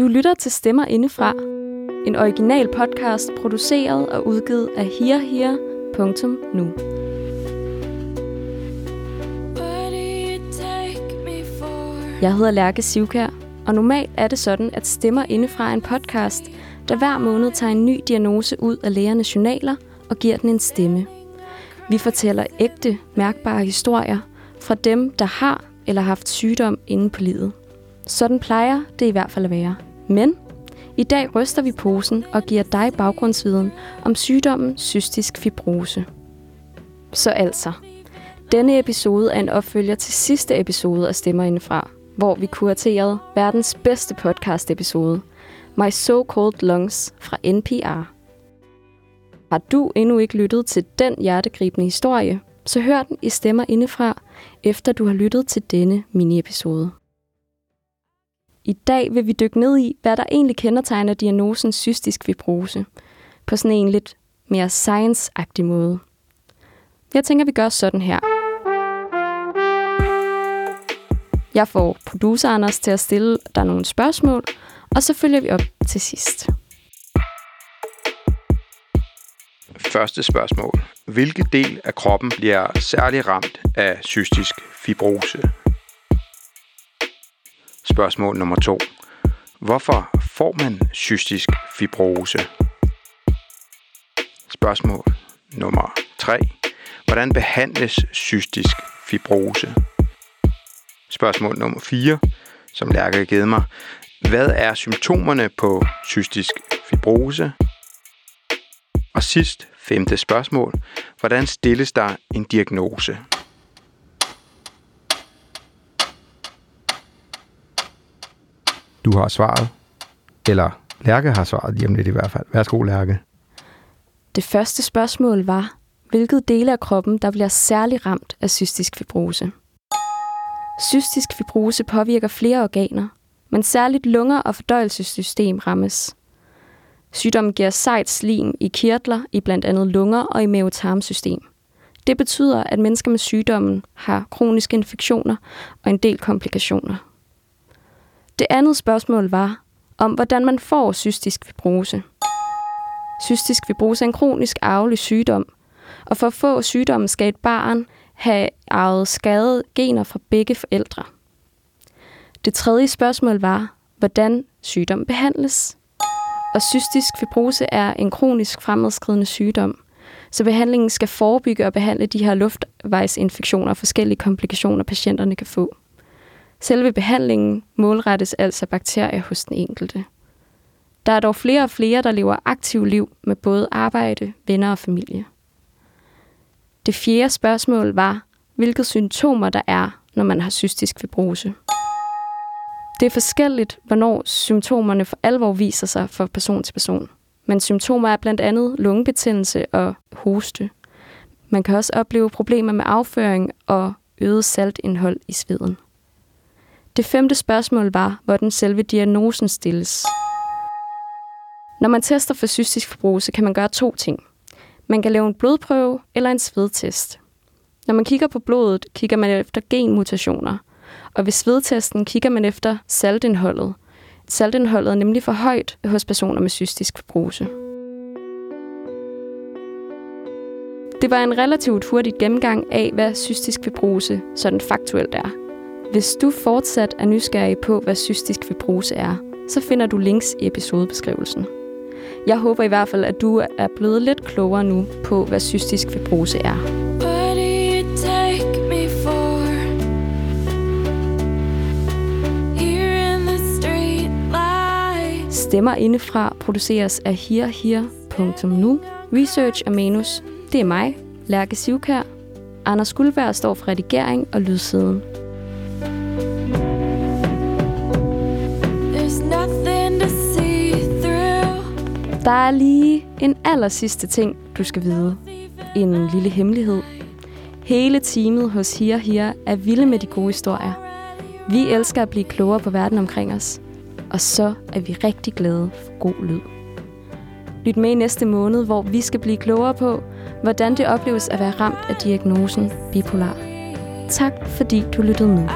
Du lytter til Stemmer Indefra, en original podcast produceret og udgivet af HereHere.nu. Jeg hedder Lærke Sivkær, og normalt er det sådan, at Stemmer Indefra er en podcast, der hver måned tager en ny diagnose ud af lægernes journaler og giver den en stemme. Vi fortæller ægte, mærkbare historier fra dem, der har eller har haft sygdom inde på livet. Sådan plejer det i hvert fald at være. Men i dag ryster vi posen og giver dig baggrundsviden om sygdommen cystisk fibrose. Så altså, denne episode er en opfølger til sidste episode af Stemmer Indefra, hvor vi kuraterede verdens bedste podcast-episode, My So-Called Lungs fra NPR. Har du endnu ikke lyttet til den hjertegribende historie, så hør den i Stemmer Indefra, efter du har lyttet til denne mini-episode. I dag vil vi dykke ned i, hvad der egentlig kendetegner diagnosen cystisk fibrose, på sådan en lidt mere science-agtig måde. Jeg tænker, vi gør sådan her. Jeg får producer Anders til at stille dig nogle spørgsmål, og så følger vi op til sidst. Første spørgsmål. Hvilke del af kroppen bliver særlig ramt af cystisk fibrose? Spørgsmål nummer to. Hvorfor får man cystisk fibrose? Spørgsmål nummer 3. Hvordan behandles cystisk fibrose? Spørgsmål nummer 4, som Lærke har givet mig. Hvad er symptomerne på cystisk fibrose? Og sidst, femte spørgsmål. Hvordan stilles der en diagnose? Du har svaret. Eller Lærke har svaret lige om lidt i hvert fald. Værsgo, Lærke. Det første spørgsmål var, hvilket dele af kroppen, der bliver særlig ramt af cystisk fibrose. Cystisk fibrose påvirker flere organer, men særligt lunger og fordøjelsessystem rammes. Sygdommen giver sejt slim i kirtler i blandt andet lunger og i mavetarmsystem. Det betyder, at mennesker med sygdommen har kroniske infektioner og en del komplikationer. Det andet spørgsmål var, om hvordan man får cystisk fibrose. Cystisk fibrose er en kronisk arvelig sygdom, og for at få sygdommen skal et barn have arvet skadede gener fra begge forældre. Det tredje spørgsmål var, hvordan sygdommen behandles. Og cystisk fibrose er en kronisk fremadskridende sygdom, så behandlingen skal forebygge og behandle de her luftvejsinfektioner og forskellige komplikationer, patienterne kan få. Selve behandlingen målrettes altså bakterier hos den enkelte. Der er dog flere og flere, der lever aktiv liv med både arbejde, venner og familie. Det fjerde spørgsmål var, hvilke symptomer der er, når man har cystisk fibrose. Det er forskelligt, hvornår symptomerne for alvor viser sig fra person til person. Men symptomer er blandt andet lungebetændelse og hoste. Man kan også opleve problemer med afføring og øget saltindhold i sveden. Det femte spørgsmål var, hvordan selve diagnosen stilles. Når man tester for cystisk fibrose, kan man gøre to ting. Man kan lave en blodprøve eller en svedtest. Når man kigger på blodet, kigger man efter genmutationer, og ved svedtesten kigger man efter saltindholdet. Saltindholdet er nemlig for højt hos personer med cystisk fibrose. Det var en relativt hurtig gennemgang af, hvad cystisk fibrose sådan faktuelt er. Hvis du fortsat er nysgerrig på, hvad cystisk fibrose er, så finder du links i episodebeskrivelsen. Jeg håber i hvert fald, at du er blevet lidt klogere nu på, hvad cystisk fibrose er. Stemmer indefra produceres af herher.nu. Research og manus, det er mig, Lærke Sivkær. Anders Guldberg står for redigering og lydsiden. Der er lige en aller sidste ting, du skal vide. En lille hemmelighed. Hele teamet hos Hia Hia er vilde med de gode historier. Vi elsker at blive klogere på verden omkring os. Og så er vi rigtig glade for god lyd. Lyt med i næste måned, hvor vi skal blive klogere på, hvordan det opleves at være ramt af diagnosen bipolar. Tak fordi du lyttede med.